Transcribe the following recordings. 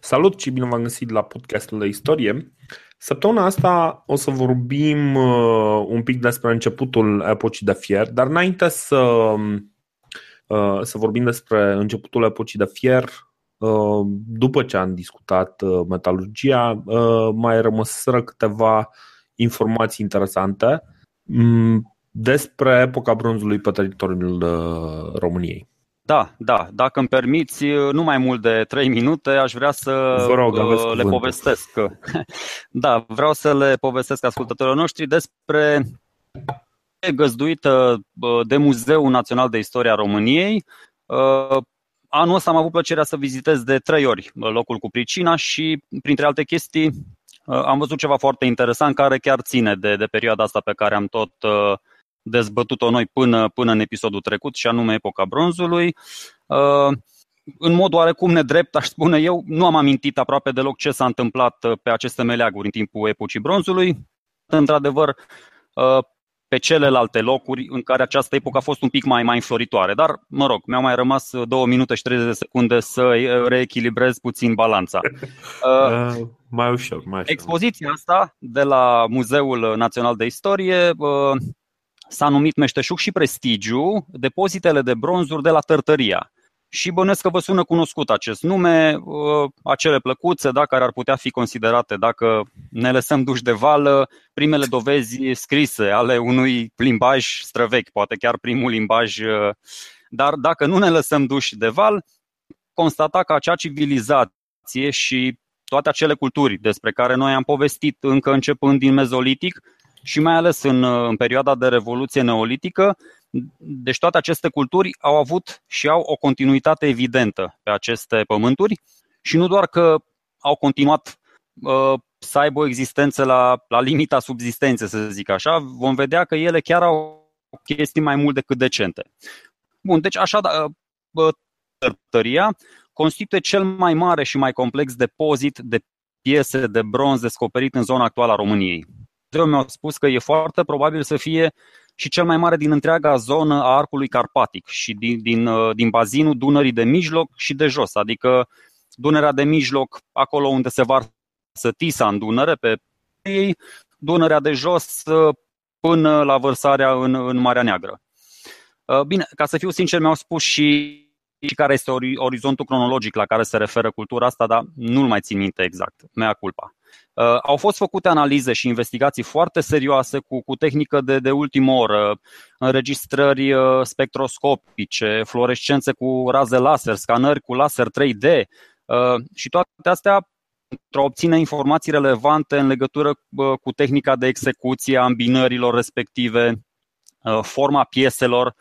Salut și bine v-am găsit la podcastul de istorie. Săptămâna asta o să vorbim uh, un pic despre începutul epocii de fier, dar înainte să, uh, să vorbim despre începutul epocii de fier, uh, după ce am discutat uh, metalurgia, uh, mai rămăsără câteva informații interesante um, despre epoca bronzului pe teritoriul uh, României. Da, da, dacă îmi permiți, nu mai mult de 3 minute, aș vrea să Vă rog, uh, le cuvântul. povestesc. Da, vreau să le povestesc ascultătorilor noștri despre găzduită uh, de Muzeul Național de Istoria României. Uh, anul ăsta am avut plăcerea să vizitez de trei ori locul cu pricina și, printre alte chestii, am văzut ceva foarte interesant care chiar ține de, de perioada asta pe care am tot dezbătut-o noi până, până în episodul trecut, și anume epoca bronzului. Uh, în mod oarecum nedrept, aș spune eu, nu am amintit aproape deloc ce s-a întâmplat uh, pe aceste meleaguri în timpul epocii bronzului. Într-adevăr, uh, pe celelalte locuri în care această epocă a fost un pic mai, mai înfloritoare. Dar, mă rog, mi-au mai rămas 2 minute și 30 de secunde să reechilibrez puțin balanța. Uh, mai ușor, mai ușor. Expoziția asta de la Muzeul Național de Istorie uh, s-a numit Meșteșug și Prestigiu, depozitele de bronzuri de la Tărtăria. Și bănuiesc că vă sună cunoscut acest nume, uh, acele plăcuțe da, care ar putea fi considerate, dacă ne lăsăm duși de vală, primele dovezi scrise ale unui limbaj străvechi, poate chiar primul limbaj. Uh, dar dacă nu ne lăsăm duși de val, constata că acea civilizație și toate acele culturi despre care noi am povestit încă începând din mezolitic, și mai ales în, în perioada de revoluție neolitică. Deci toate aceste culturi au avut și au o continuitate evidentă pe aceste pământuri și nu doar că au continuat uh, să aibă o existență la, la limita subzistenței, să zic așa, vom vedea că ele chiar au chestii mai mult decât decente. Bun, deci așa, uh, tăria constituie cel mai mare și mai complex depozit de piese de bronz descoperit în zona actuală a României. Dumnezeu mi-au spus că e foarte probabil să fie și cel mai mare din întreaga zonă a arcului carpatic și din, din, uh, din bazinul Dunării de mijloc și de jos, adică Dunărea de mijloc, acolo unde se varsă Tisa în Dunăre, pe ei, Dunărea de jos uh, până la vărsarea în, în Marea Neagră. Uh, bine, ca să fiu sincer, mi-au spus și și care este orizontul cronologic la care se referă cultura asta, dar nu-l mai țin minte exact, mea culpa. Uh, au fost făcute analize și investigații foarte serioase cu, cu tehnică de, de ultimă oră, înregistrări uh, spectroscopice, fluorescențe cu raze laser, scanări cu laser 3D uh, și toate astea pentru a obține informații relevante în legătură cu tehnica de execuție a îmbinărilor respective, forma pieselor.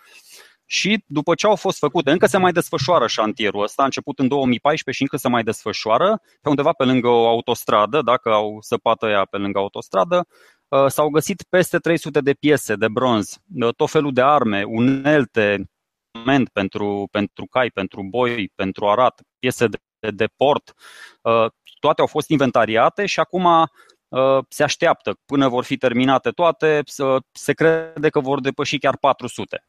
Și după ce au fost făcute, încă se mai desfășoară șantierul ăsta, a început în 2014 și încă se mai desfășoară, pe undeva pe lângă o autostradă, dacă au săpat ea pe lângă autostradă, uh, s-au găsit peste 300 de piese de bronz, uh, tot felul de arme, unelte, pentru, pentru cai, pentru boi, pentru arat, piese de, de port, uh, toate au fost inventariate și acum se așteaptă. Până vor fi terminate toate, se crede că vor depăși chiar 400.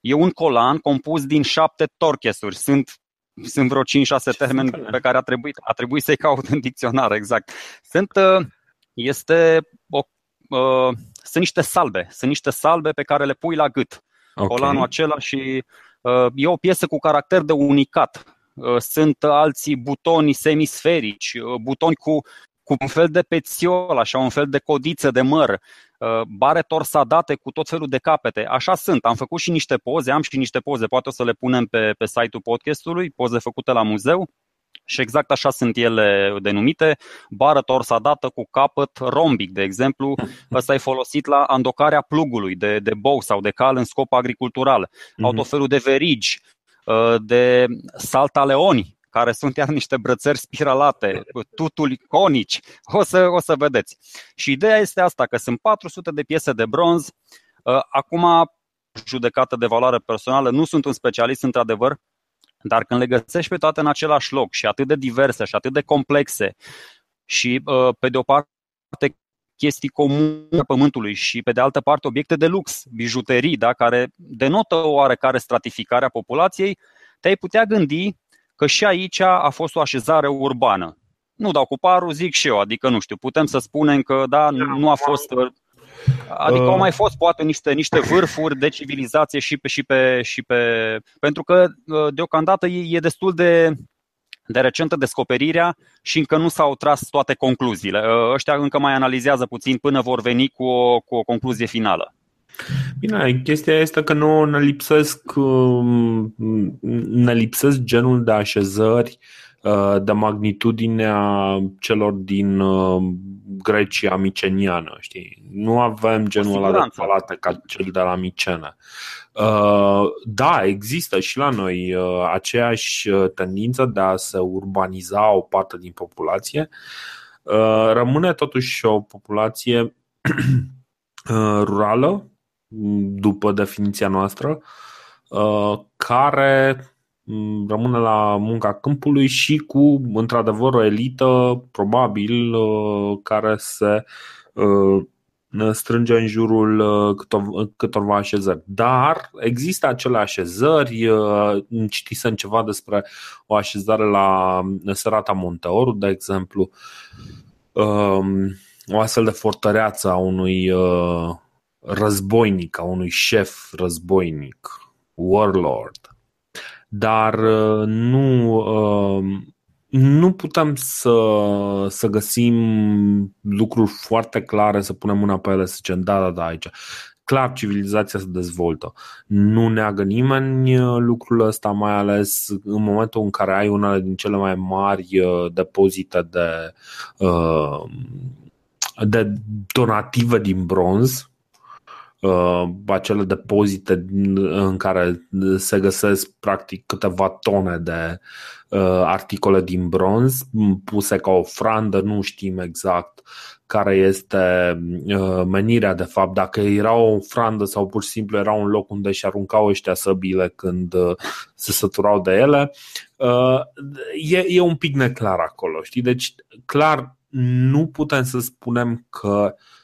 E un colan compus din șapte torchesuri. Sunt, sunt vreo 5-6 termeni pe care a trebuit, a trebuit să-i caut în dicționar, exact. Sunt, uh, este o, uh, sunt niște salbe, sunt niște salbe pe care le pui la gât. Okay. Colanul acela și uh, e o piesă cu caracter de unicat. Sunt alții butoni semisferici, butoni cu cu un fel de pețiol, așa, un fel de codiță de măr, uh, bare torsadate cu tot felul de capete. Așa sunt. Am făcut și niște poze, am și niște poze, poate o să le punem pe, pe site-ul podcastului, poze făcute la muzeu. Și exact așa sunt ele denumite, bară torsadată cu capăt rombic, de exemplu. Ăsta e folosit la andocarea plugului de, de bou sau de cal în scop agricultural. Mm-hmm. Au tot felul de verigi, uh, de saltaleoni, care sunt iar niște brățări spiralate, tutuli conici, o să, o să vedeți. Și ideea este asta, că sunt 400 de piese de bronz, uh, acum judecată de valoare personală, nu sunt un specialist într-adevăr, dar când le găsești pe toate în același loc și atât de diverse și atât de complexe și uh, pe de o parte chestii comune a pământului și pe de altă parte obiecte de lux, bijuterii, da, care denotă o oarecare stratificare a populației, te-ai putea gândi că și aici a fost o așezare urbană. Nu dau cu parul, zic și eu, adică nu știu, putem să spunem că da, nu a fost Adică au mai fost poate niște, niște vârfuri de civilizație și pe, și pe, și pe. Pentru că deocamdată e, e destul de, de recentă descoperirea și încă nu s-au tras toate concluziile. Ăștia încă mai analizează puțin până vor veni cu o, cu o concluzie finală. Bine, chestia este că nu ne lipsesc, um, ne lipsesc genul de așezări uh, de magnitudinea celor din uh, Grecia miceniană, știi? Nu avem genul ăla de palate ca cel de la Micene. Uh, da, există și la noi aceeași tendință de a se urbaniza o parte din populație. Rămâne totuși o populație rurală, după definiția noastră, uh, care mm, rămâne la munca câmpului și cu, într-adevăr, o elită, probabil, uh, care se uh, strânge în jurul câtorva așezări. Dar există acele așezări, citisem ceva despre o așezare la Serata Monteoru, de exemplu, um, o astfel de fortăreață a unui războinic, a unui șef războinic, warlord. Dar uh, nu, uh, nu putem să, să găsim lucruri foarte clare, să punem mâna pe ele, să zicem da, da, da, aici. Clar, civilizația se dezvoltă. Nu neagă nimeni uh, lucrul ăsta, mai ales în momentul în care ai una din cele mai mari depozite de, de donative din bronz uh, acele depozite în care se găsesc practic câteva tone de uh, articole din bronz puse ca ofrandă, nu știm exact care este uh, menirea de fapt, dacă era o ofrandă sau pur și simplu era un loc unde și aruncau ăștia săbile când uh, se săturau de ele, uh, e, e un pic neclar acolo, știi? Deci, clar, nu putem să spunem că uh, Uh,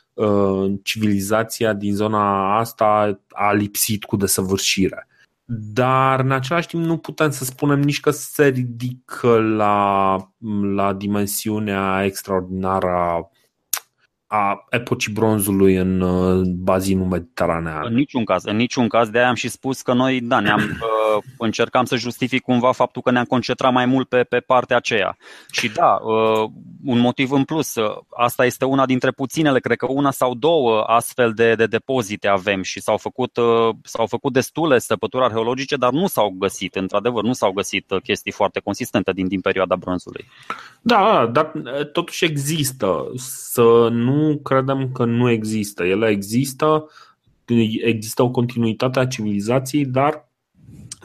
civilizația din zona asta a lipsit cu desăvârșire. Dar în același timp nu putem să spunem nici că se ridică la, la dimensiunea extraordinară a a epocii bronzului în bazinul mediteranean. În niciun caz, în niciun caz, de aia am și spus că noi, da, ne-am uh, încercam să justific cumva faptul că ne-am concentrat mai mult pe, pe partea aceea. Și da, uh, un motiv în plus, uh, asta este una dintre puținele, cred că una sau două astfel de, de depozite avem și s-au făcut, uh, s-au făcut destule săpături arheologice, dar nu s-au găsit, într-adevăr, nu s-au găsit uh, chestii foarte consistente din, din perioada bronzului. Da, dar uh, totuși există. Să nu credem că nu există. Ele există, există o continuitate a civilizației, dar,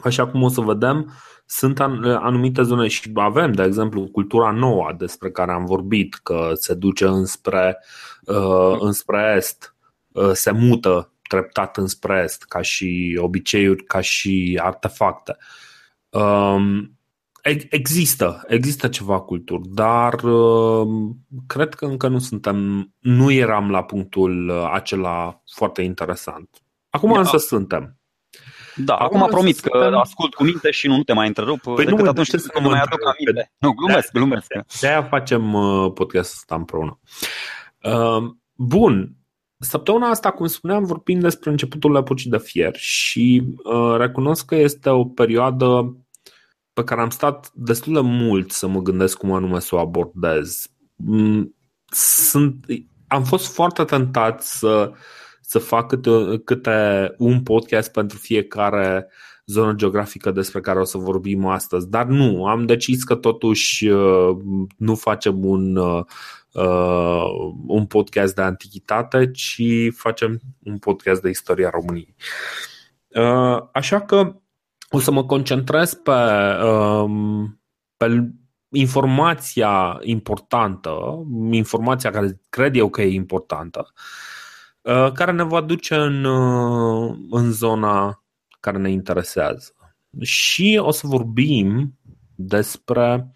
așa cum o să vedem, sunt anumite zone și avem, de exemplu, cultura nouă despre care am vorbit, că se duce înspre, uh, înspre est, uh, se mută treptat înspre est, ca și obiceiuri, ca și artefacte. Um, Există, există ceva culturi, dar uh, cred că încă nu suntem, nu eram la punctul uh, acela foarte interesant. Acum da. însă suntem. Da, acum, acum promit că suntem... ascult cu minte și nu, nu te mai întrerup păi decât nu, atunci când mai aduc aminte. Nu, glumesc, glumesc. De aia facem uh, podcastul ăsta împreună. Bun, Săptămâna asta, cum spuneam, vorbim despre începutul epocii de fier și uh, recunosc că este o perioadă pe care am stat destul de mult să mă gândesc cum anume să o abordez. Mm, sunt, am fost foarte tentat să, să fac câte, câte un podcast pentru fiecare zonă geografică despre care o să vorbim astăzi, dar nu, am decis că totuși uh, nu facem un, uh, un podcast de antichitate, ci facem un podcast de istoria României. Uh, așa că o să mă concentrez pe, um, pe informația importantă, informația care cred eu că e importantă, uh, care ne va duce în, uh, în zona care ne interesează. Și o să vorbim despre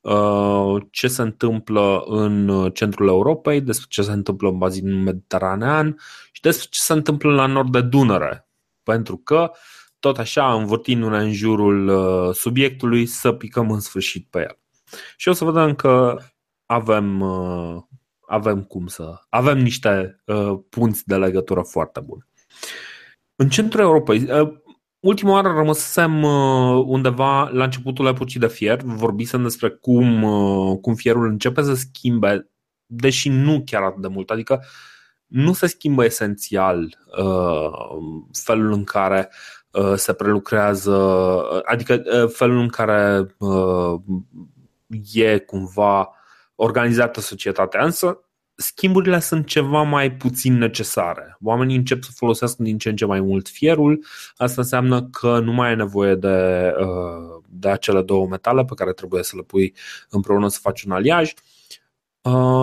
uh, ce se întâmplă în centrul Europei, despre ce se întâmplă în bazinul mediteranean și despre ce se întâmplă la nord de Dunăre. Pentru că uh, tot așa, învârtindu-ne în jurul uh, subiectului, să picăm în sfârșit pe el. Și o să vedem că avem, uh, avem cum să. avem niște uh, punți de legătură foarte bune. În centrul Europei, ultima oară rămăsem undeva la începutul epocii de fier, vorbisem despre cum, cum fierul începe să schimbe, deși nu chiar atât de mult. Adică nu se schimbă esențial felul în care Uh, se prelucrează, uh, adică uh, felul în care e cumva organizată societatea. Însă schimburile sunt ceva mai puțin necesare. Oamenii încep să folosească din ce în ce mai mult fierul. Asta înseamnă că nu mai e nevoie de, de acele două metale pe care trebuie să le pui împreună să faci un aliaj.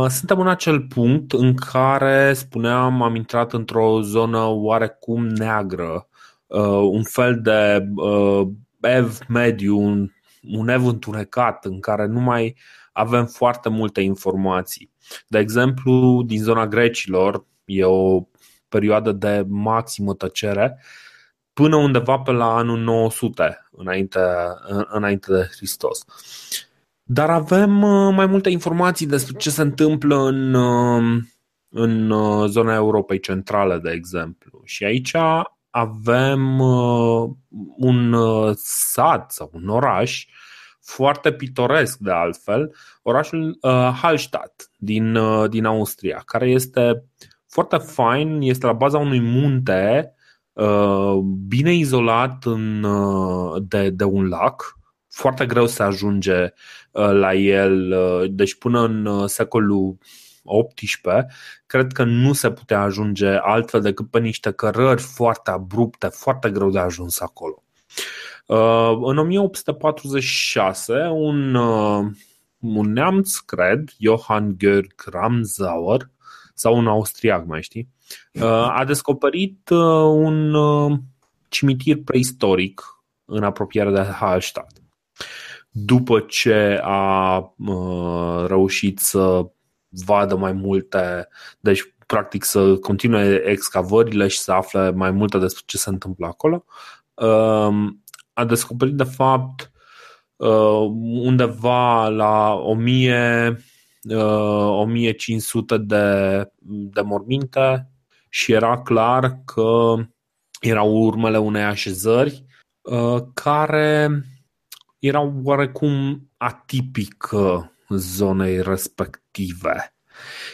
Suntem în acel punct în care, spuneam, am intrat într-o zonă oarecum neagră uh, un fel de uh, ev mediu, un, un ev întunecat în care nu mai avem foarte multe informații. De exemplu, din zona grecilor e o perioadă de maximă tăcere până undeva pe la anul 900 înainte, înainte de Hristos. Dar avem uh, mai multe informații despre ce se întâmplă în, uh, în uh, zona Europei Centrale, de exemplu. Și aici avem uh, un uh, sat sau un oraș foarte pitoresc de altfel, orașul uh, Hallstatt din, din Austria, care este foarte fain, este la baza unui munte bine izolat în, de, de un lac, foarte greu să ajunge la el, deci până în secolul 18, cred că nu se putea ajunge altfel decât pe niște cărări foarte abrupte, foarte greu de ajuns acolo. Uh, în 1846, un, uh, un neamț, cred, Johann Georg Ramsauer, sau un austriac, mai știi, uh, a descoperit un cimitir preistoric în apropiere de Hallstatt. După ce a reușit să vadă mai multe, deci practic să continue excavările și să afle mai multe despre ce se întâmplă acolo. Um, a descoperit de fapt uh, undeva la 1000, 1500 uh, de, de morminte și era clar că erau urmele unei așezări uh, care erau oarecum atipică zonei respective.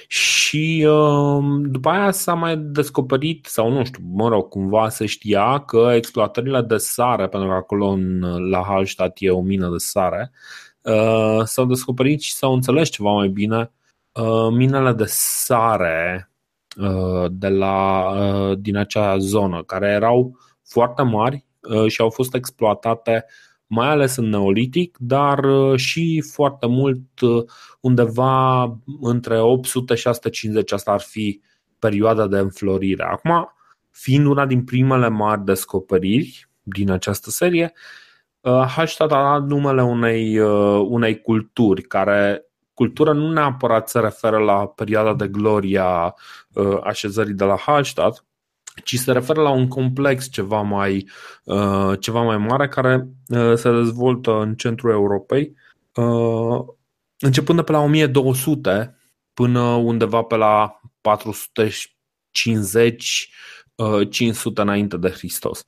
Și um, după aia s-a mai descoperit, sau nu știu, mă rog, cumva se știa că exploatările de sare, pentru că acolo în, la Hallstatt e o mină de sare, uh, s-au descoperit și s-au înțeles ceva mai bine uh, minele de sare uh, de la, din acea zonă, care erau foarte mari și au fost exploatate mai ales în neolitic, dar uh, și foarte mult uh, undeva între 800 și 150, asta ar fi perioada de înflorire. Acum, fiind una din primele mari descoperiri din această serie, uh, hashtag a dat numele unei, unei culturi care cultura nu neapărat se referă la perioada de gloria așezării de la Hallstatt, ci se referă la un complex ceva mai, uh, ceva mai mare care uh, se dezvoltă în centrul Europei, uh, începând de pe la 1200 până undeva pe la 450 500 înainte de Hristos.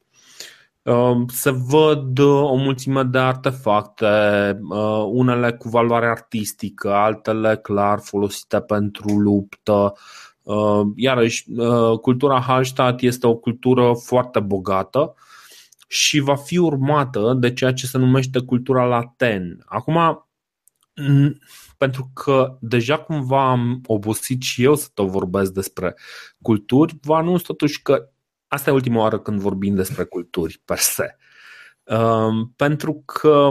Se văd o mulțime de artefacte, unele cu valoare artistică, altele clar folosite pentru luptă, Uh, iarăși, uh, cultura Hallstatt este o cultură foarte bogată și va fi urmată de ceea ce se numește cultura laten. Acum, pentru că deja cumva am obosit și eu să tot vorbesc despre culturi, vă anunț totuși că asta e ultima oară când vorbim despre culturi per se. Uh, pentru că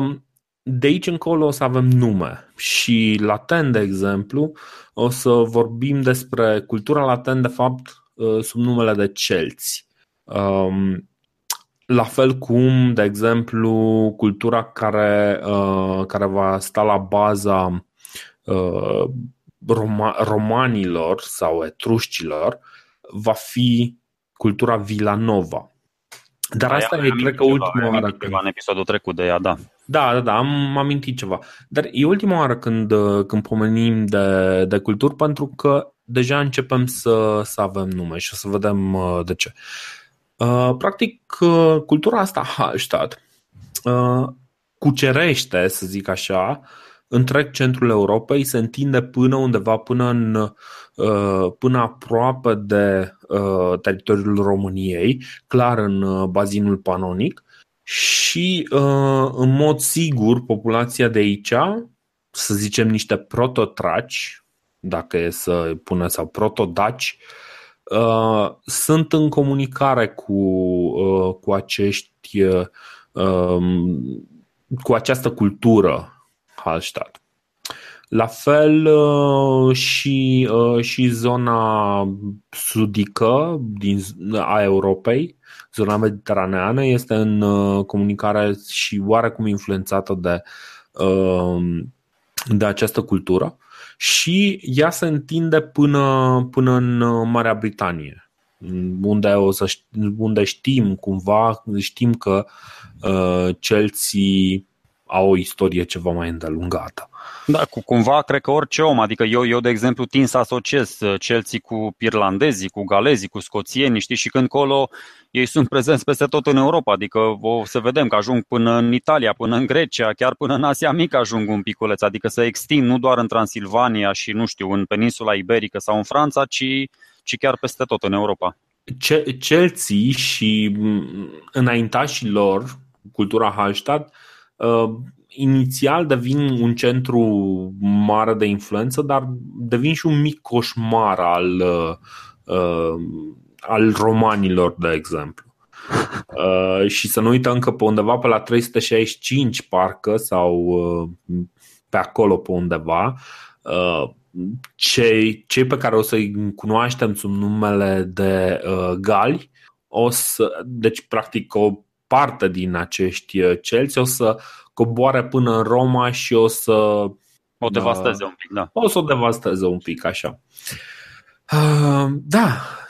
de aici încolo o să avem nume și latent, de exemplu, o să vorbim despre cultura latent, de fapt, uh, sub numele de celți. Um, la fel cum, de exemplu, cultura care, uh, care va sta la baza uh, romanilor sau etrușcilor va fi cultura Villanova. Dar asta e, cred că, ultima oară. Ceva în episodul trecut de ea, da. Da, da, da, am amintit ceva. Dar e ultima oară când, când pomenim de, de culturi, pentru că deja începem să, să avem nume și o să vedem uh, de ce. Uh, practic, uh, cultura asta Hallstatt cucerește, să zic așa, întreg centrul Europei, se întinde până undeva, până, în, până aproape de teritoriul României, clar în bazinul panonic și în mod sigur populația de aici, să zicem niște prototraci, dacă e să pună sau protodaci, uh, sunt în comunicare cu, uh, cu acești uh, um, cu această cultură Hallstatt. La fel și, și zona sudică din, a Europei, zona mediteraneană, este în comunicare și oarecum influențată de, de această cultură și ea se întinde până, până în uh, Marea Britanie, unde, o să, unde știm cumva, știm că uh, Chelsea au o istorie ceva mai îndelungată. Da, cu cumva cred că orice om, adică eu, eu de exemplu tind să asociez uh, Chelsea cu irlandezii, cu galezii, cu scoțieni, știi, și când colo ei sunt prezenți peste tot în Europa, adică o să vedem că ajung până în Italia, până în Grecia, chiar până în Asia Mică ajung un piculeț, adică să extind nu doar în Transilvania și, nu știu, în peninsula iberică sau în Franța, ci, ci chiar peste tot în Europa. Chelsea și mm, înaintașii lor, cultura Hallstatt, uh, inițial devin un centru mare de influență, dar devin și un mic coșmar al, uh, uh, al romanilor, de exemplu. Uh, și să nu uităm că pe undeva pe la 365 parcă sau uh, pe acolo pe undeva uh, cei, cei pe care o să-i cunoaștem sub numele de uh, gali o să, deci practic o parte din acești uh, celți o să coboare până în Roma și o să o devasteze un pic, da. O să o devasteze un pic, așa. Uh, da, uh,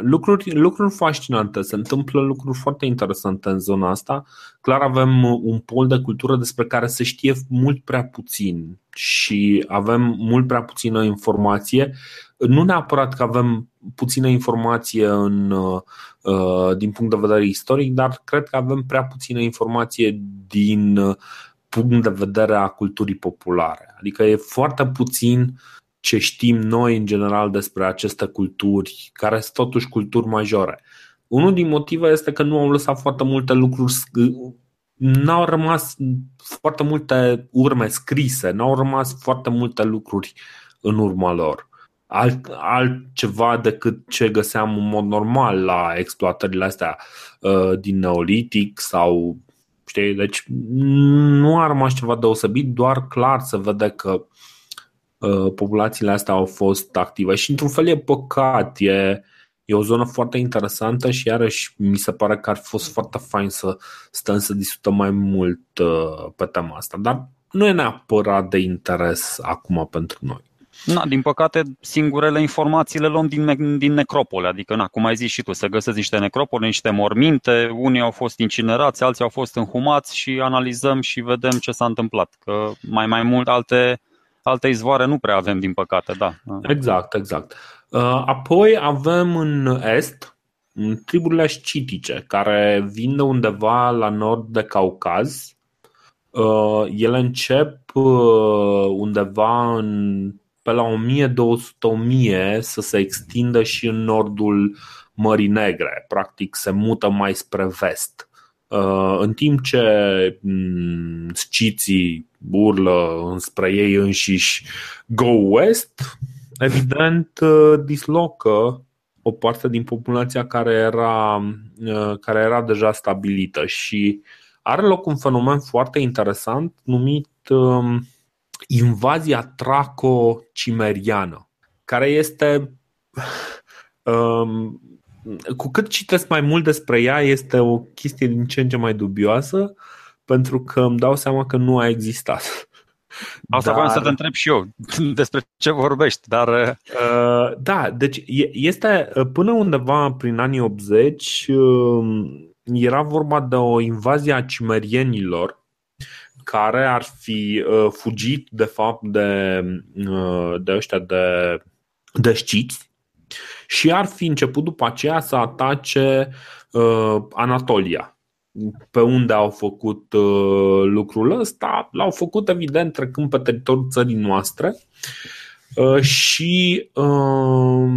lucruri, lucruri fascinante, se întâmplă lucruri foarte interesante în zona asta. Clar avem un pol de cultură despre care se știe mult prea puțin și avem mult prea puțină informație. Nu neapărat că avem puțină informație în, uh, din punct de vedere istoric, dar cred că avem prea puțină informație din uh, punct de vedere a culturii populare. Adică e foarte puțin ce știm noi în general despre aceste culturi, care sunt totuși culturi majore. Unul din motive este că nu au lăsat foarte multe lucruri, n-au rămas foarte multe urme scrise, n-au rămas foarte multe lucruri în urma lor alt, altceva decât ce găseam în mod normal la exploatările astea uh, din Neolitic sau știi, deci nu a rămas ceva deosebit, doar clar se vede că uh, populațiile astea au fost active. Și într-un fel e păcat, e, e o zonă foarte interesantă și iarăși mi se pare că ar fi fost foarte fain să stăm să discutăm mai mult uh, pe tema asta, dar nu e neapărat de interes acum pentru noi. Na, din păcate, singurele informații le luăm din, din necropole, adică, na, cum ai zis și tu, să găsesc niște necropole, niște morminte, unii au fost incinerați, alții au fost înhumați și analizăm și vedem ce s-a întâmplat. Că mai mai mult alte, alte izvoare nu prea avem, din păcate, da. Exact, exact. Uh, apoi avem în est triburile scitice, care vin de undeva la nord de Caucaz. Uh, ele încep uh, undeva în pe la 1200-1000 să se extindă și în nordul Mării Negre, practic se mută mai spre vest. Uh, în timp ce mm, sciții urlă înspre ei înșiși Go West, evident uh, dislocă o parte din populația care era, uh, care era deja stabilită și are loc un fenomen foarte interesant numit um, invazia traco-cimeriană, care este. Um, cu cât citesc mai mult despre ea, este o chestie din ce în ce mai dubioasă, pentru că îmi dau seama că nu a existat. Asta dar... să te întreb și eu despre ce vorbești, dar... Uh, da, deci este până undeva prin anii 80 uh, era vorba de o invazie a cimerienilor care ar fi uh, fugit de fapt de, uh, de ăștia de, de știți și ar fi început după aceea să atace uh, Anatolia. Pe unde au făcut uh, lucrul ăsta? L-au făcut evident trecând pe teritoriul țării noastre uh, și uh,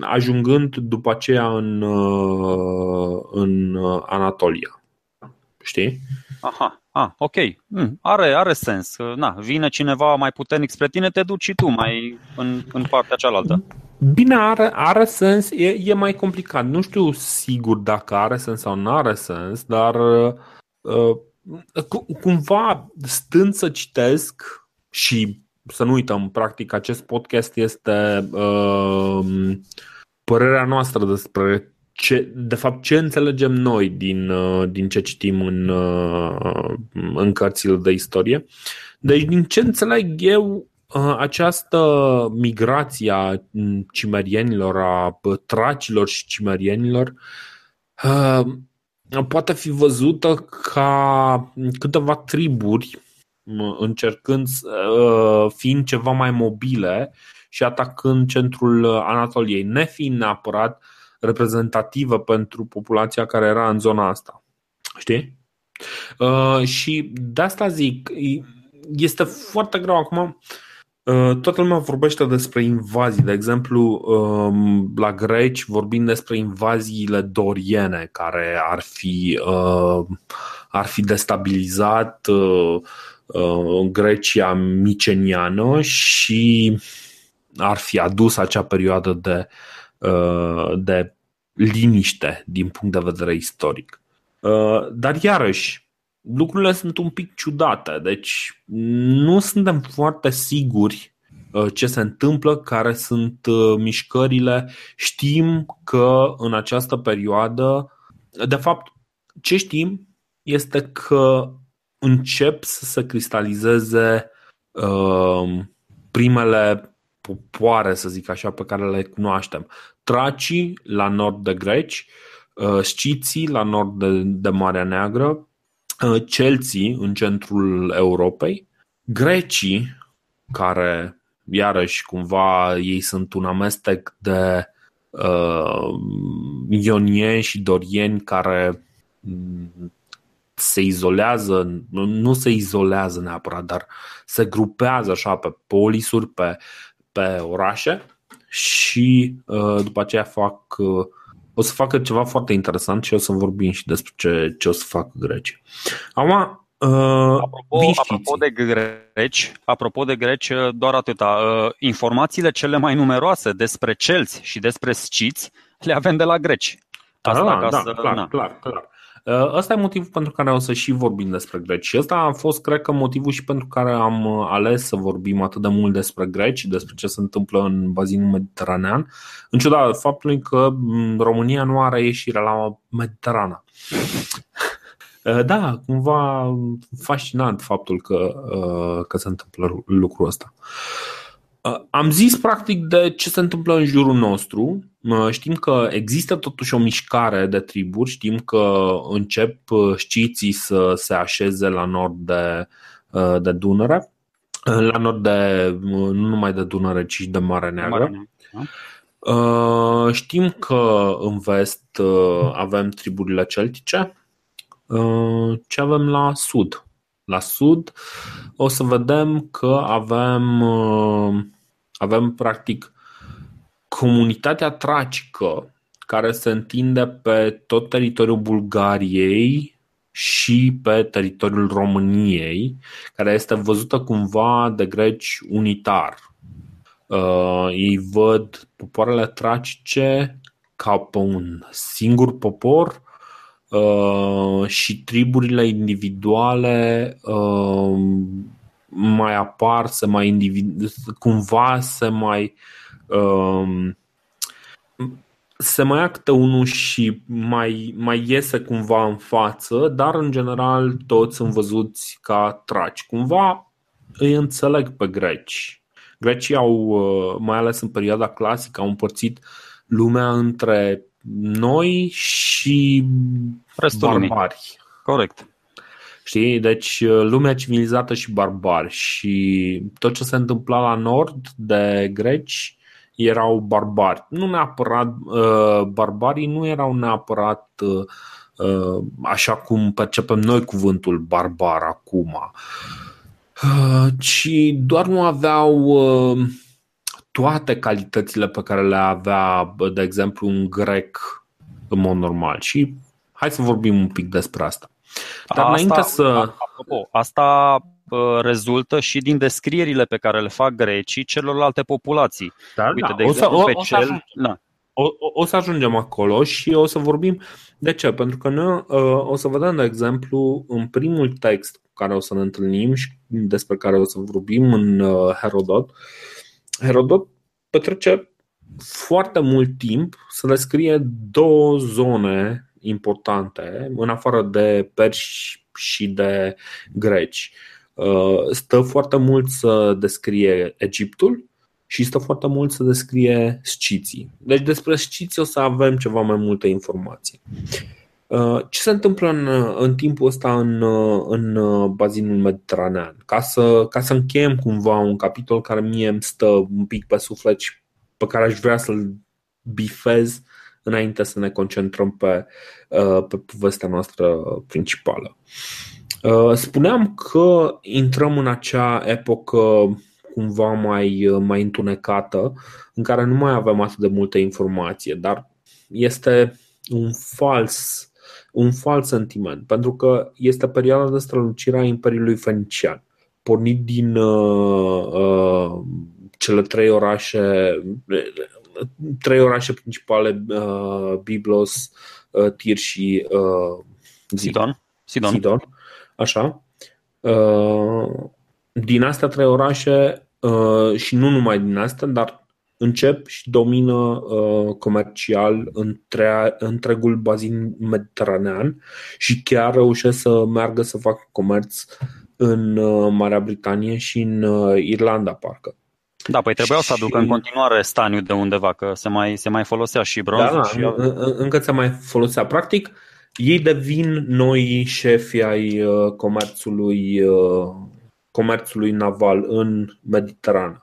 ajungând după aceea în, uh, în Anatolia. Știi? Aha. Ah, ok. Mm, are, are sens. Na, vine cineva mai puternic spre tine, te duci și tu mai în, în partea cealaltă. Bine, are, are sens, e, e mai complicat. Nu știu sigur dacă are sens sau nu are sens, dar uh, cumva stând să citesc și să nu uităm, practic acest podcast este uh, părerea noastră despre ce, de fapt, ce înțelegem noi din, uh, din ce citim în, uh, în cărțile de istorie. Deci, din ce înțeleg eu, uh, această migrație a cimerienilor, a tracilor și cimerienilor, poate fi văzută ca câteva triburi încercând, fiind ceva mai mobile și atacând centrul Anatoliei, nefiind neapărat reprezentativă pentru populația care era în zona asta. Știi? Uh, și de asta zic, este foarte greu acum. Uh, toată lumea vorbește despre invazii, de exemplu, uh, la greci vorbim despre invaziile doriene care ar fi, uh, ar fi destabilizat uh, uh, Grecia miceniană și ar fi adus acea perioadă de Uh, de liniște din punct de vedere istoric. Uh, dar iarăși, lucrurile sunt un pic ciudate, deci nu suntem foarte siguri uh, ce se întâmplă, care sunt mișcările. Știm că în această perioadă, de fapt, ce știm este că încep să se cristalizeze primele popoare, să zic așa, pe care le cunoaștem. Tracii la nord de greci, uh, sciții la nord de, de Marea Neagră, uh, celții în centrul Europei, grecii, care iarăși cumva ei sunt un amestec de uh, ionieni și dorieni care mm, se izolează, nu se izolează neapărat, dar se grupează așa pe polisuri, pe, pe orașe și uh, după aceea fac uh, o să facă ceva foarte interesant și o să vorbim și despre ce, ce o să facă Grecia. Acum, Uh, apropo, apropo de greci, apropo de greci, uh, doar atâta. Uh, informațiile cele mai numeroase despre celți și despre sciți le avem de la greci. Asta, da, da, să, clar, na. clar, clar. Uh, ăsta e motivul pentru care o să și vorbim despre greci. Și ăsta a fost, cred că, motivul și pentru care am uh, ales să vorbim atât de mult despre greci, despre ce se întâmplă în bazinul mediteranean, în ciuda faptului că mm, România nu are ieșire la Mediterana. Uh, da, cumva fascinant faptul că, că se întâmplă lucrul ăsta. Am zis practic de ce se întâmplă în jurul nostru. Știm că există totuși o mișcare de triburi, știm că încep uh, sciții să se așeze la nord de, uh, de Dunăre, uh, la nord de, nu numai de Dunăre, ci de Mare Neagră. Mare da. Știm că în vest avem triburile celtice. Ce avem la sud? La sud o să vedem că avem, avem practic comunitatea tracică care se întinde pe tot teritoriul Bulgariei și pe teritoriul României, care este văzută cumva de greci unitar. Uh, ei văd popoarele tracice ca pe un singur popor uh, și triburile individuale uh, mai apar, se mai individu- cumva se mai um, se mai actă unul și mai, mai iese cumva în față, dar în general toți sunt văzuți ca traci. Cumva îi înțeleg pe greci. Grecii au, mai ales în perioada clasică, au împărțit lumea între noi și Restul barbari. Lumii. Corect. Știi? Deci lumea civilizată și barbari și tot ce se întâmpla la nord de greci erau barbari. Nu neapărat, uh, barbarii nu erau neapărat uh, uh, așa cum percepem noi cuvântul barbar acum, uh, ci doar nu aveau uh, toate calitățile pe care le avea, de exemplu, un grec în mod normal. Și hai să vorbim un pic despre asta. Dar asta, înainte să. Apropo, asta rezultă și din descrierile pe care le fac grecii celorlalte populații. Da, Uite, da. de exemplu, o să, o, pe o, cel... Să da. o, o să ajungem acolo și o să vorbim. De ce? Pentru că noi o să vedem, de exemplu, în primul text cu care o să ne întâlnim și despre care o să vorbim în Herodot, Herodot petrece foarte mult timp să descrie două zone importante, în afară de perși și de greci. Uh, stă foarte mult să descrie Egiptul și stă foarte mult să descrie sciții. Deci despre sciții o să avem ceva mai multe informații. Uh, ce se întâmplă în, în timpul ăsta în, în bazinul mediteranean? Ca să, ca să încheiem cumva un capitol care mie îmi stă un pic pe suflet și pe care aș vrea să-l bifez înainte să ne concentrăm pe, uh, pe povestea noastră principală. Uh, spuneam că intrăm în acea epocă cumva mai, mai întunecată, în care nu mai avem atât de multe informație, dar este un fals un fals sentiment, pentru că este perioada de strălucire a Imperiului Fenician, pornit din uh, uh, cele trei orașe, trei orașe principale, uh, Biblos, uh, Tir și uh, Sidon. Sidon. Sidon. Așa. Uh, din astea trei orașe uh, și nu numai din astea, dar încep și domină uh, comercial între, întregul bazin mediteranean și chiar reușesc să meargă să facă comerț în uh, Marea Britanie și în uh, Irlanda, parcă. Da, păi trebuiau și... să aducă în continuare staniu de undeva, că se mai, se mai folosea și bronz. Da, și... încă se mai folosea. Practic, ei devin noi șefi ai uh, comerțului, uh, comerțului naval în Mediterană.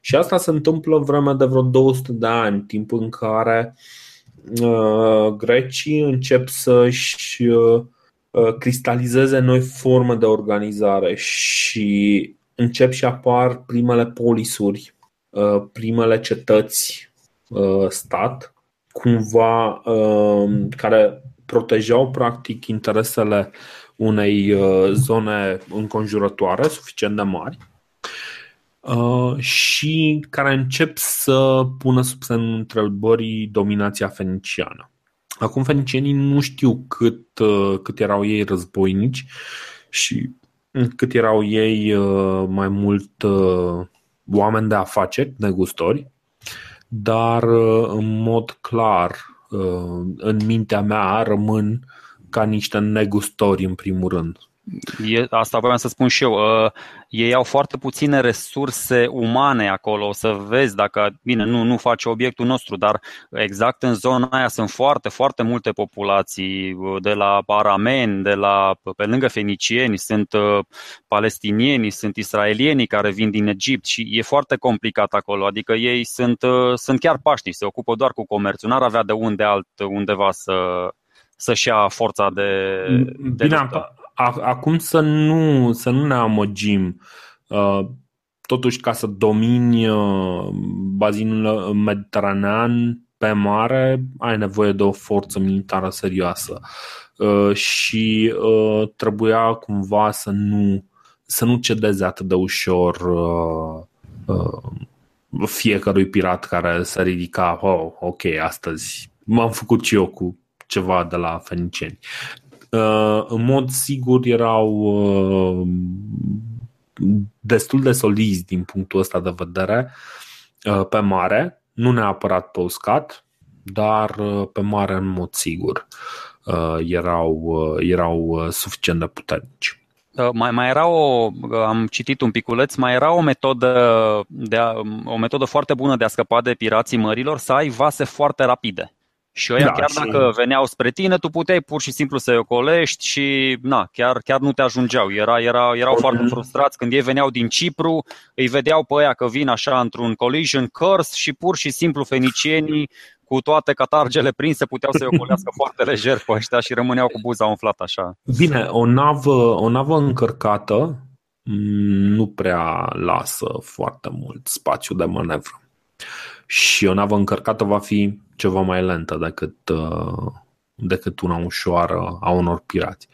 Și asta se întâmplă vremea de vreo 200 de ani, timp în care uh, grecii încep să-și uh, uh, cristalizeze noi forme de organizare și încep și apar primele polisuri, uh, primele cetăți uh, stat, cumva uh, care protejau practic interesele unei uh, zone înconjurătoare suficient de mari. Uh, și care încep să pună sub semnul întrebării dominația feniciană. Acum fenicienii nu știu cât, uh, cât erau ei războinici și cât erau ei uh, mai mult oameni de afaceri, negustori, dar în mod clar în mintea mea rămân ca niște negustori în primul rând. E, asta vreau să spun și eu. Uh, ei au foarte puține resurse umane acolo. O să vezi dacă, bine, nu, nu face obiectul nostru, dar exact în zona aia sunt foarte, foarte multe populații, uh, de la arameni, de la, pe lângă fenicieni, sunt uh, palestinieni, sunt israelieni care vin din Egipt și e foarte complicat acolo. Adică ei sunt, uh, sunt chiar paști, se ocupă doar cu comerțul. N-ar avea de unde alt, undeva să, să-și ia forța de, de Bine, luptă acum să nu, să nu ne amăgim. Uh, totuși, ca să domini uh, bazinul mediteranean pe mare, ai nevoie de o forță militară serioasă. Uh, și trebuia cumva să nu, să nu cedeze atât de ușor fiecărui pirat care se ridica, oh, ok, astăzi m-am făcut și eu cu ceva de la feniceni. Uh, în mod sigur erau uh, destul de solizi din punctul ăsta de vedere uh, pe mare, nu neapărat pe uscat, dar pe mare în mod sigur erau, erau suficient de puternici. Mai, mai era o, am citit un piculeț, mai era o metodă, de a, o metodă foarte bună de a scăpa de pirații mărilor, să ai vase foarte rapide. Și ăia, da, chiar și... dacă veneau spre tine, tu puteai pur și simplu să-i ocolești și na, chiar, chiar nu te ajungeau. Era, era, erau mm-hmm. foarte frustrați când ei veneau din Cipru, îi vedeau pe ăia că vin așa într-un collision course și pur și simplu fenicienii cu toate catargele prinse puteau să-i ocolească foarte lejer pe ăștia și rămâneau cu buza umflată așa. Bine, o navă, o navă încărcată nu prea lasă foarte mult spațiu de manevră. Și o navă încărcată va fi ceva mai lentă decât, uh, decât una ușoară a unor pirați.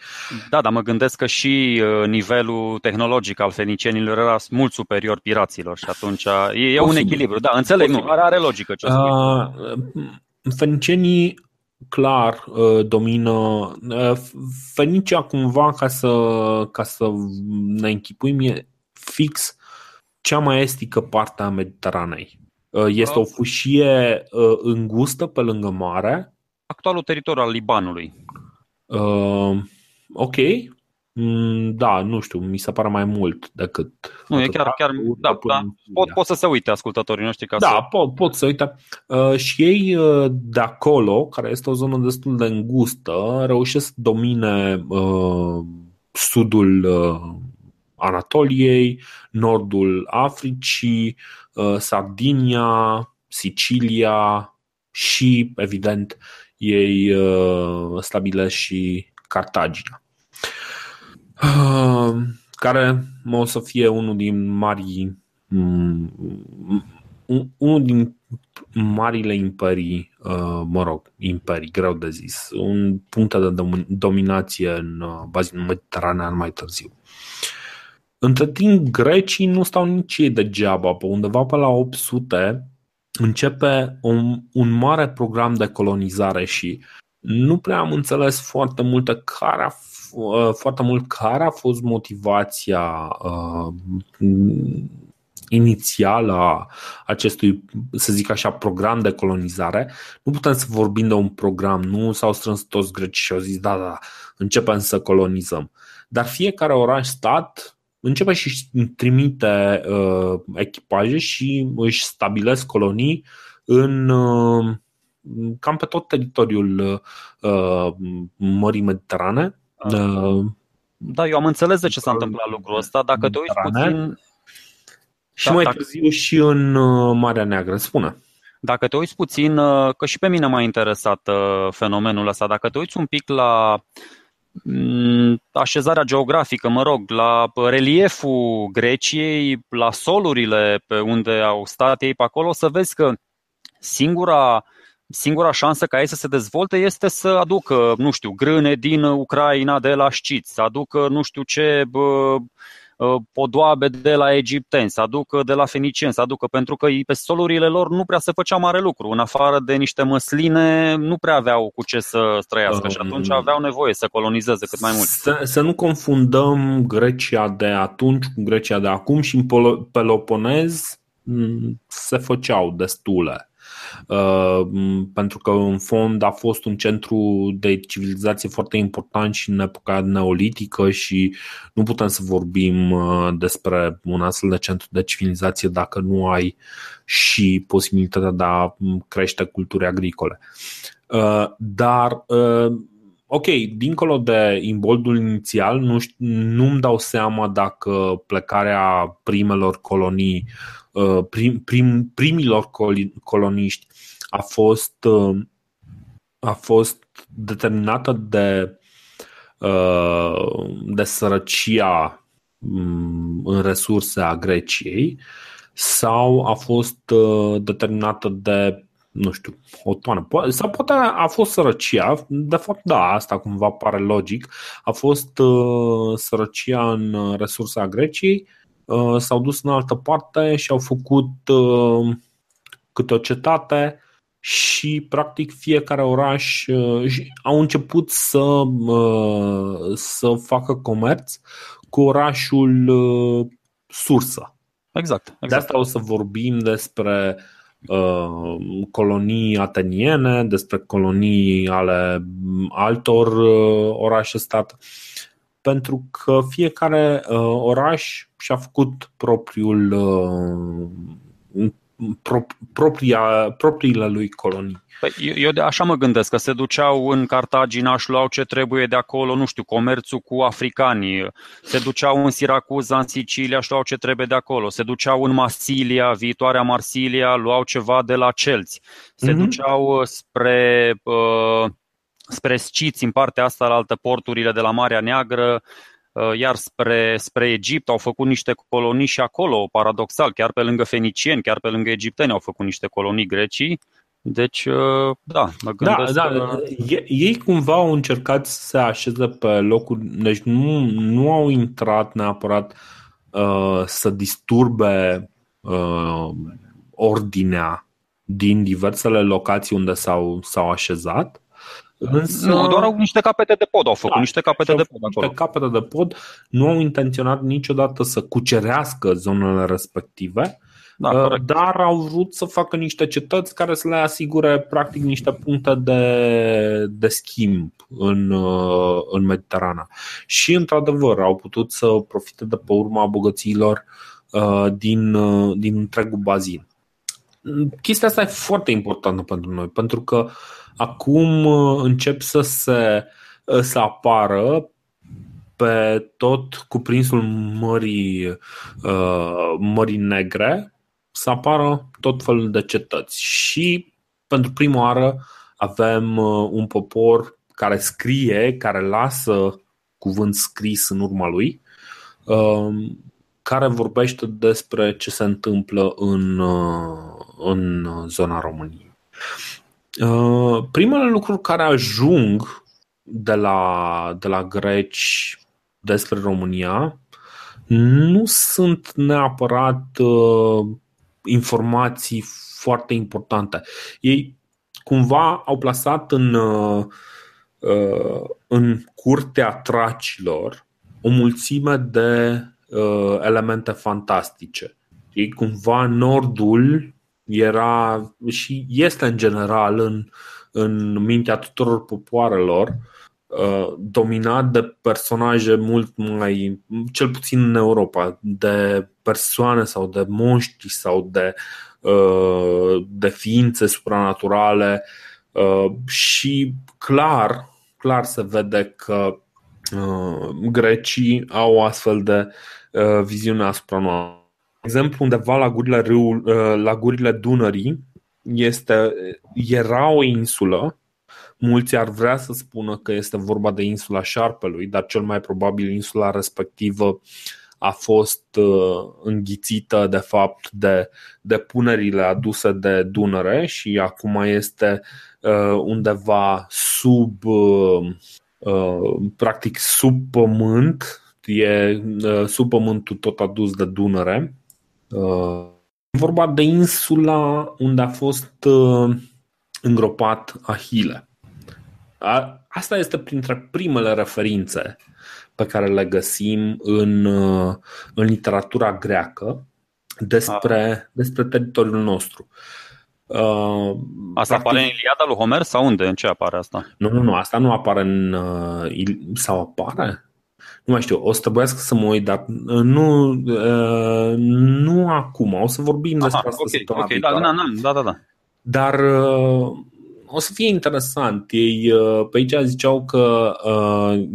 Da, dar mă gândesc că și uh, nivelul tehnologic al fenicienilor era mult superior piraților și atunci e, e un echilibru. Da, înțeleg, nu, are, are logică ce spui. Uh, fenicienii clar uh, domină uh, Fenicia cumva ca să, ca să ne închipuim e fix cea mai estică parte a Mediteranei. Uh, este o fâșie uh, îngustă pe lângă mare. Actualul teritoriu al Libanului. Uh, ok. Mm, da, nu știu, mi se pare mai mult decât. Nu, e chiar, chiar da, da, pot, pot să se uite ascultătorii noștri ca Da, să... pot, pot să uite. Uh, și ei uh, de acolo, care este o zonă destul de îngustă, reușesc să domine uh, sudul uh, Anatoliei, nordul Africii, uh, Sardinia, Sicilia și, evident, ei uh, stabilesc și Cartagina, uh, care o să fie unul din marii mm, unul din marile imperii, mă rog, imperii, greu de zis, un punct de dominație în bazinul mediteranean mai târziu. Între timp, grecii nu stau nici ei degeaba. Pe undeva pe la 800 începe un, un mare program de colonizare și nu prea am înțeles foarte multe care a, uh, foarte mult care a fost motivația uh, inițială a acestui, să zic așa, program de colonizare. Nu putem să vorbim de un program, nu s-au strâns toți greci și au zis da, da, da începem să colonizăm. Dar fiecare oraș-stat începe și trimite uh, echipaje și își stabilesc colonii în uh, cam pe tot teritoriul uh, Mării Mediterane. Uh, da, eu am înțeles de ce s-a întâmplat lucrul ăsta. Dacă te uiți puțin. Și da, mai dacă... târziu și în uh, Marea Neagră, spune. Dacă te uiți puțin, uh, că și pe mine m-a interesat uh, fenomenul ăsta, dacă te uiți un pic la Mm, așezarea geografică, mă rog, la relieful Greciei, la solurile pe unde au stat ei pe acolo, să vezi că singura, singura șansă ca ei să se dezvolte este să aducă, nu știu, grâne din Ucraina de la Șciți, să aducă nu știu ce bă, Uh, podoabe de la egipteni, să aducă de la fenicieni, să aducă pentru că pe solurile lor nu prea se făcea mare lucru. În afară de niște măsline, nu prea aveau cu ce să străiască și atunci um, aveau nevoie să colonizeze cât mai mult. Să, să nu confundăm Grecia de atunci cu Grecia de acum și în Peloponez mm, se făceau destule. Uh, pentru că în fond a fost un centru de civilizație foarte important și în epoca neolitică și nu putem să vorbim uh, despre un astfel de centru de civilizație dacă nu ai și posibilitatea de a crește culturi agricole. Uh, dar ok, dincolo de imboldul inițial, nu, nu-mi dau seama dacă plecarea primelor colonii Uh, prim, prim, primilor coloniști a fost, uh, a fost determinată de, uh, de sărăcia mm, în resurse a Greciei sau a fost determinată de nu știu, o toană. Sau poate a fost sărăcia, de fapt da, asta cumva pare logic, a fost uh, sărăcia în resursa Greciei Uh, s-au dus în altă parte și au făcut uh, câte o cetate și practic fiecare oraș uh, au început să, să facă comerț cu orașul sursă. Exact, exact. De asta o să vorbim despre uh, colonii ateniene, despre colonii ale altor uh, orașe stat pentru că fiecare uh, oraș și-a făcut propriul uh, pro, propria, propriile lui colonii. Păi, eu, eu de așa mă gândesc, că se duceau în Cartagina și luau ce trebuie de acolo, nu știu, comerțul cu africanii, se duceau în Siracuza, în Sicilia și luau ce trebuie de acolo, se duceau în Marsilia, viitoarea Marsilia, luau ceva de la celți, se mm-hmm. duceau spre, uh, spre Sciți, în partea asta, la altă porturile de la Marea Neagră, uh, iar spre, spre Egipt au făcut niște colonii și acolo, paradoxal, chiar pe lângă fenicieni, chiar pe lângă egipteni au făcut niște colonii grecii deci, uh, da, mă da, gândesc da, da. Că... Ei cumva au încercat să se așeze pe locuri, deci nu, nu au intrat neapărat uh, să disturbe uh, ordinea din diversele locații unde s-au, s-au așezat. Însă, nu, doar au niște capete de pod, au făcut da, niște capete de pod acolo. Niște capete de pod, nu au intenționat niciodată să cucerească zonele respective, da, uh, dar au vrut să facă niște cetăți care să le asigure practic niște puncte de, de schimb în, uh, în Mediterana. Și într-adevăr au putut să profite de pe urma bogățiilor uh, din, din întregul bazin. Chestia asta e foarte importantă pentru noi, pentru că acum încep să se să apară pe tot cuprinsul Mării, Mării Negre să apară tot felul de cetăți. Și pentru prima oară avem uh, un popor care scrie, care lasă cuvânt scris în urma lui, um, care vorbește despre ce se întâmplă în, uh, în zona României. Uh, primele lucruri care ajung de la, de la greci despre România nu sunt neapărat informații foarte importante. Ei cumva au plasat în, uh, uh, în curtea tracilor o mulțime de uh, elemente fantastice. Ei cumva nordul era și este în general în, în mintea tuturor popoarelor Uh, dominat de personaje mult mai, cel puțin în Europa, de persoane sau de monștri sau de, uh, de ființe supranaturale uh, și clar, clar se vede că grecii au astfel de viziune asupra noastră. De exemplu, undeva la gurile, râul, la gurile Dunării este, era o insulă Mulți ar vrea să spună că este vorba de insula Șarpelui, dar cel mai probabil insula respectivă a fost uh, înghițită de fapt de depunerile aduse de Dunăre și acum este uh, undeva sub uh, practic sub pământ, e sub pământul tot adus de Dunăre. E vorba de insula unde a fost îngropat Ahile. Asta este printre primele referințe pe care le găsim în, uh, în literatura greacă despre, despre teritoriul nostru. Uh, asta Practic, apare în Iliada lui Homer sau unde? În ce apare asta? Nu, nu, nu, asta nu apare în. Uh, sau apare? Nu mai știu, o să trebuiască să mă uit, dar uh, nu, uh, nu acum, o să vorbim Aha, despre asta okay, okay, da, da, da, da, da. Dar uh, o să fie interesant. Ei uh, pe aici ziceau că uh,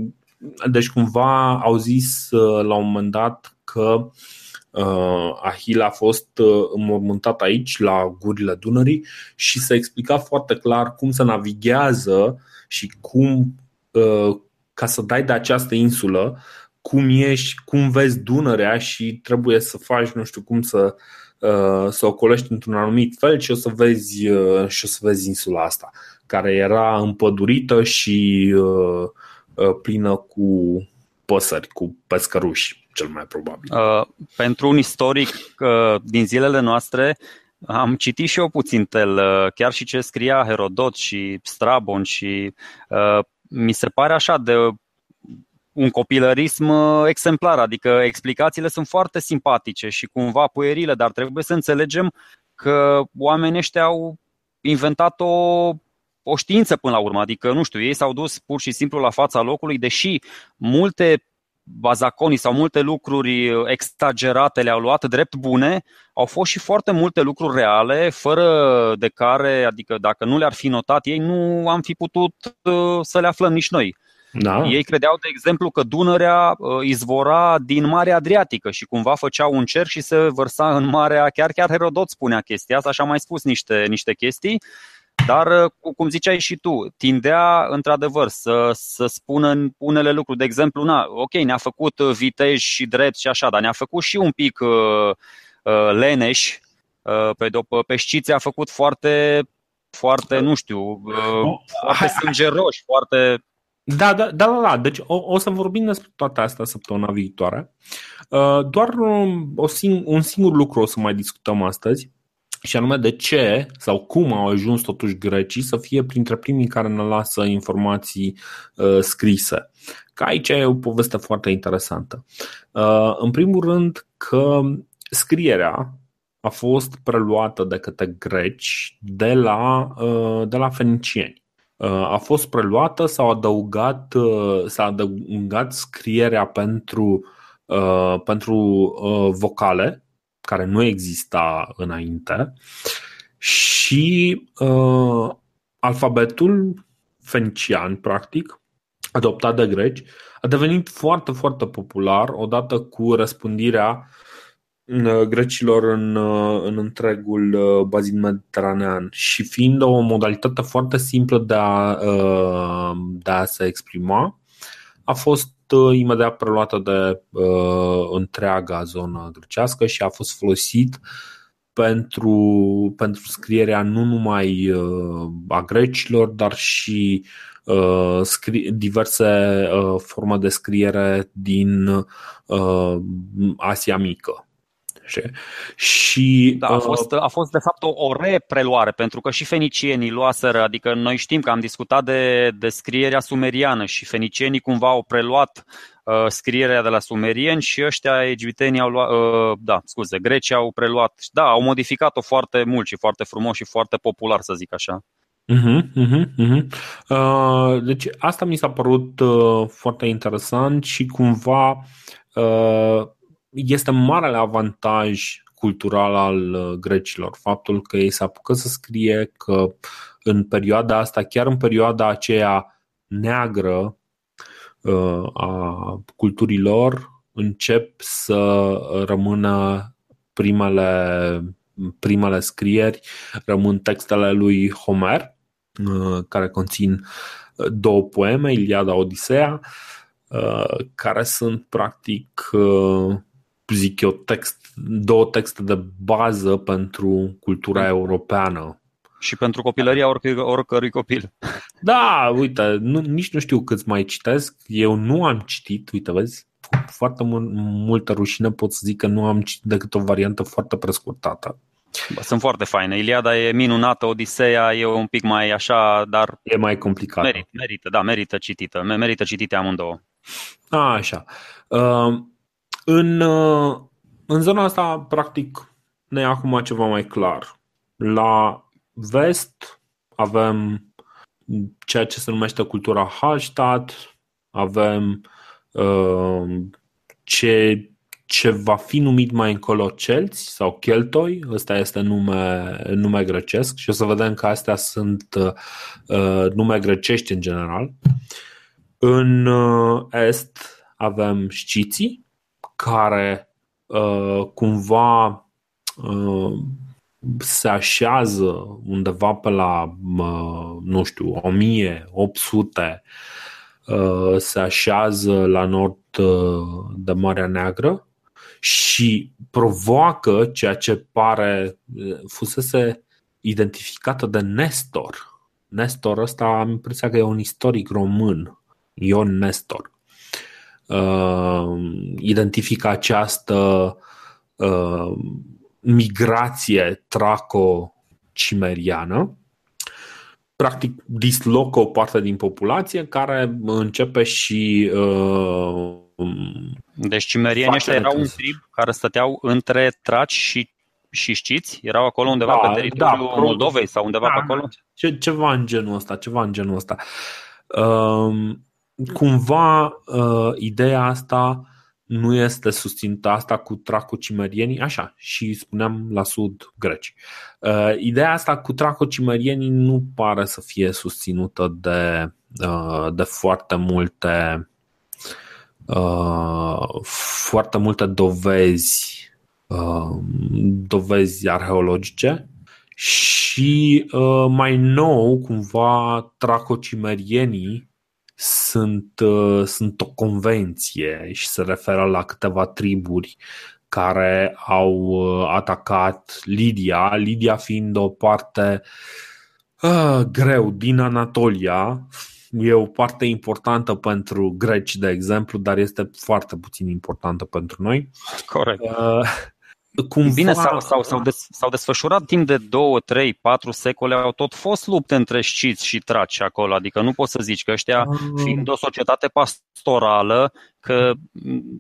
deci cumva au zis uh, la un moment dat că Ahil a fost înmormântat aici, la gurile Dunării și se explica foarte clar cum se navighează și cum, ca să dai de această insulă, cum ieși, cum vezi Dunărea și trebuie să faci, nu știu cum să Uh, să ocolești într-un anumit fel și o să vezi, uh, și o să vezi insula asta, care era împădurită și uh, plină cu păsări, cu pescăruși, cel mai probabil. Uh, pentru un istoric uh, din zilele noastre, am citit și eu puțin tel, uh, chiar și ce scria Herodot și Strabon și uh, mi se pare așa de un copilărism uh, exemplar, adică explicațiile sunt foarte simpatice și cumva puerile, dar trebuie să înțelegem că oamenii ăștia au inventat o, o știință până la urmă, adică nu știu, ei s-au dus pur și simplu la fața locului, deși multe bazaconii sau multe lucruri exagerate le-au luat drept bune, au fost și foarte multe lucruri reale, fără de care, adică dacă nu le-ar fi notat ei, nu am fi putut să le aflăm nici noi. Da. Ei credeau, de exemplu, că Dunărea uh, izvora din Marea Adriatică și cumva făceau un cer și se vărsa în Marea, chiar chiar Herodot spunea chestia asta și a mai spus niște, niște chestii, dar, uh, cum ziceai și tu, tindea într-adevăr să, să spună unele lucruri. De exemplu, na, ok, ne-a făcut vitej și drept și așa, dar ne-a făcut și un pic uh, uh, leneș, uh, pe, pe șcițe a făcut foarte foarte, nu știu, uh, foarte sângeroși, foarte da, da, da, da, da. Deci o, o să vorbim despre toate astea săptămâna viitoare. Uh, doar um, o sing- un singur lucru o să mai discutăm astăzi și anume de ce sau cum au ajuns totuși grecii să fie printre primii care ne lasă informații uh, scrise. Că aici e o poveste foarte interesantă. Uh, în primul rând că scrierea a fost preluată de către greci de la, uh, de la fenicieni a fost preluată, s-a adăugat, uh, s-a adăugat scrierea pentru, uh, pentru uh, vocale, care nu exista înainte, și uh, alfabetul fenician, practic, adoptat de greci, a devenit foarte, foarte popular odată cu răspândirea Uh, grecilor în, uh, în întregul uh, bazin mediteranean. Și fiind o modalitate foarte simplă de a, de a se exprima, a fost imediat preluată de uh, întreaga zonă grecească și a fost folosit pentru, pentru scrierea nu numai uh, a grecilor, dar și uh, scri- diverse uh, forme de scriere din uh, Asia Mică. Știi? Și, da, a, uh, fost, a fost de fapt o, o repreluare, pentru că și fenicienii luaseră, adică noi știm că am discutat de, de scrierea sumeriană și fenicienii cumva au preluat uh, scrierea de la sumerieni și ăștia egiptenii au luat, uh, da, scuze, grecii au preluat, da, au modificat-o foarte mult și foarte frumos și foarte popular, să zic așa. Uh-huh, uh-huh, uh-huh. Uh, deci asta mi s-a părut uh, foarte interesant și cumva uh, este marele avantaj cultural al uh, grecilor, faptul că ei se apucă să scrie că în perioada asta, chiar în perioada aceea neagră uh, a culturii lor, încep să rămână primele, primele scrieri, rămân textele lui Homer, uh, care conțin două poeme, Iliada, Odiseea, care sunt practic zic eu, text, două texte de bază pentru cultura europeană. Și pentru copilăria oricărui, oricărui copil. Da, uite, nu, nici nu știu câți mai citesc. Eu nu am citit, uite, vezi, cu foarte multă rușine pot să zic că nu am citit decât o variantă foarte prescurtată. Bă, sunt foarte faine. Iliada e minunată, Odiseea e un pic mai așa, dar... E mai complicat. Merită, merită, da, merită citită. Merită citite amândouă. A, așa. Uh, în, uh, în zona asta, practic, ne e acum ceva mai clar. La vest avem ceea ce se numește cultura Hallstatt, avem uh, ce, ce va fi numit mai încolo celți sau cheltoi, ăsta este nume, nume grecesc și o să vedem că astea sunt uh, nume grecești în general. În uh, est avem sciții, care uh, cumva uh, se așează undeva pe la, uh, nu știu, 1800, uh, se așează la nord uh, de Marea Neagră și provoacă ceea ce pare uh, fusese identificată de Nestor. Nestor ăsta am impresia că e un istoric român, Ion Nestor uh, identifică această uh, migrație traco-cimeriană. Practic, dislocă o parte din populație care începe și. Uh, deci, cimerienii ăștia erau un trib care stăteau între traci și și știți? Erau acolo undeva da, pe teritoriul da, Moldovei sau undeva da, pe acolo? Ce, ceva în genul ăsta, ceva în genul ăsta. Um, cumva uh, ideea asta nu este susținută asta cu tracocimerienii, așa, și spuneam la sud greci. Uh, ideea asta cu tracocimerienii nu pare să fie susținută de, uh, de foarte multe uh, foarte multe dovezi uh, dovezi arheologice și uh, mai nou cumva tracocimerienii sunt, uh, sunt o convenție și se referă la câteva triburi care au uh, atacat Lidia, Lidia fiind o parte uh, greu din Anatolia. E o parte importantă pentru greci, de exemplu, dar este foarte puțin importantă pentru noi. Corect. Uh, Cumva... Bine, s-au, s-au, s-au, des, s-au desfășurat timp de 2, 3, 4 secole, au tot fost lupte între sciți și traci acolo, adică nu poți să zici că ăștia, fiind o societate pastorală, că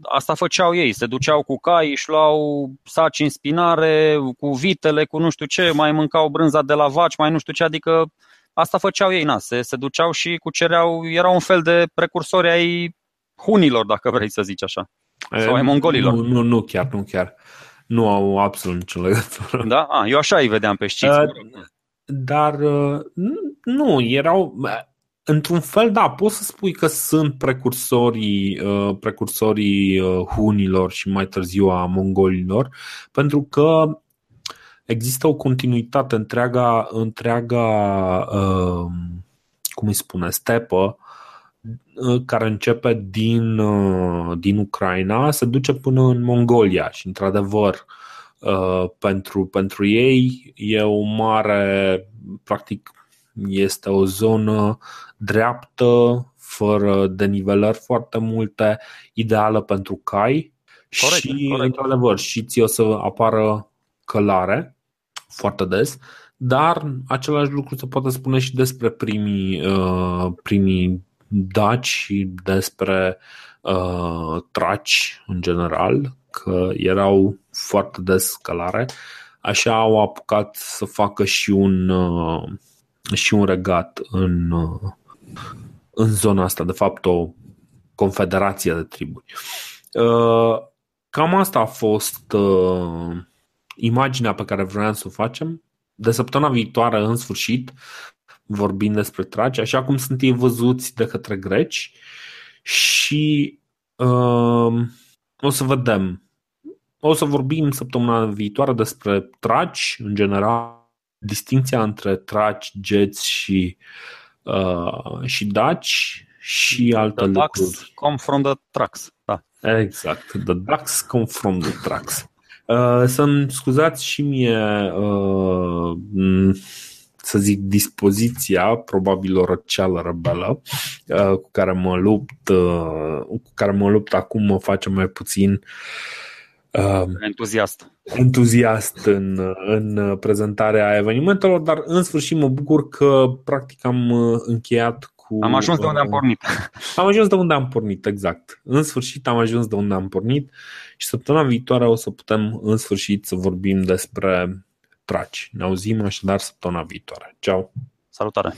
asta făceau ei, se duceau cu cai, își luau saci în spinare, cu vitele, cu nu știu ce, mai mâncau brânza de la vaci, mai nu știu ce, adică asta făceau ei, na, se, se duceau și cucereau, erau un fel de precursori ai hunilor, dacă vrei să zici așa, sau ai mongolilor. Nu, nu, nu chiar, nu chiar nu au absolut nicio legătură. Da? A, eu așa îi vedeam pe știți. Uh, dar uh, nu, erau într-un fel, da, poți să spui că sunt precursorii, uh, precursorii uh, hunilor și mai târziu a mongolilor, pentru că există o continuitate întreaga, întreaga uh, cum îi spune, stepă Uh, care începe din, uh, din Ucraina, se duce până în Mongolia și, într-adevăr, uh, pentru, pentru ei e o mare, practic, este o zonă dreaptă, fără denivelări foarte multe, ideală pentru cai corect, și, corect. într-adevăr, și ți o să apară călare foarte des, dar același lucru se poate spune și despre primii, primii daci și despre uh, traci în general, că erau foarte des scălare, așa au apucat să facă și un, uh, și un regat în, uh, în zona asta, de fapt o confederație de triburi. Uh, cam asta a fost uh, imaginea pe care vreau să o facem. De săptămâna viitoare, în sfârșit, vorbind despre traci, așa cum sunt ei văzuți de către greci și uh, o să vedem. O să vorbim săptămâna viitoare despre traci, în general, distinția între traci, geți și, uh, și daci și alte the lucruri. Ducks come from the trucks. Da. Exact. The ducks come from the trucks. Uh, să-mi scuzați și mie uh, să zic, dispoziția, probabil o răceală rebelă, uh, cu care mă lupt, uh, cu care mă lupt acum mă face mai puțin uh, entuziast. Entuziast în, în prezentarea evenimentelor, dar în sfârșit mă bucur că practic am încheiat cu. Am ajuns de unde am pornit. Am ajuns de unde am pornit, exact. În sfârșit am ajuns de unde am pornit și săptămâna viitoare o să putem în sfârșit să vorbim despre traci. Ne auzim așadar săptămâna viitoare. Ciao! Salutare!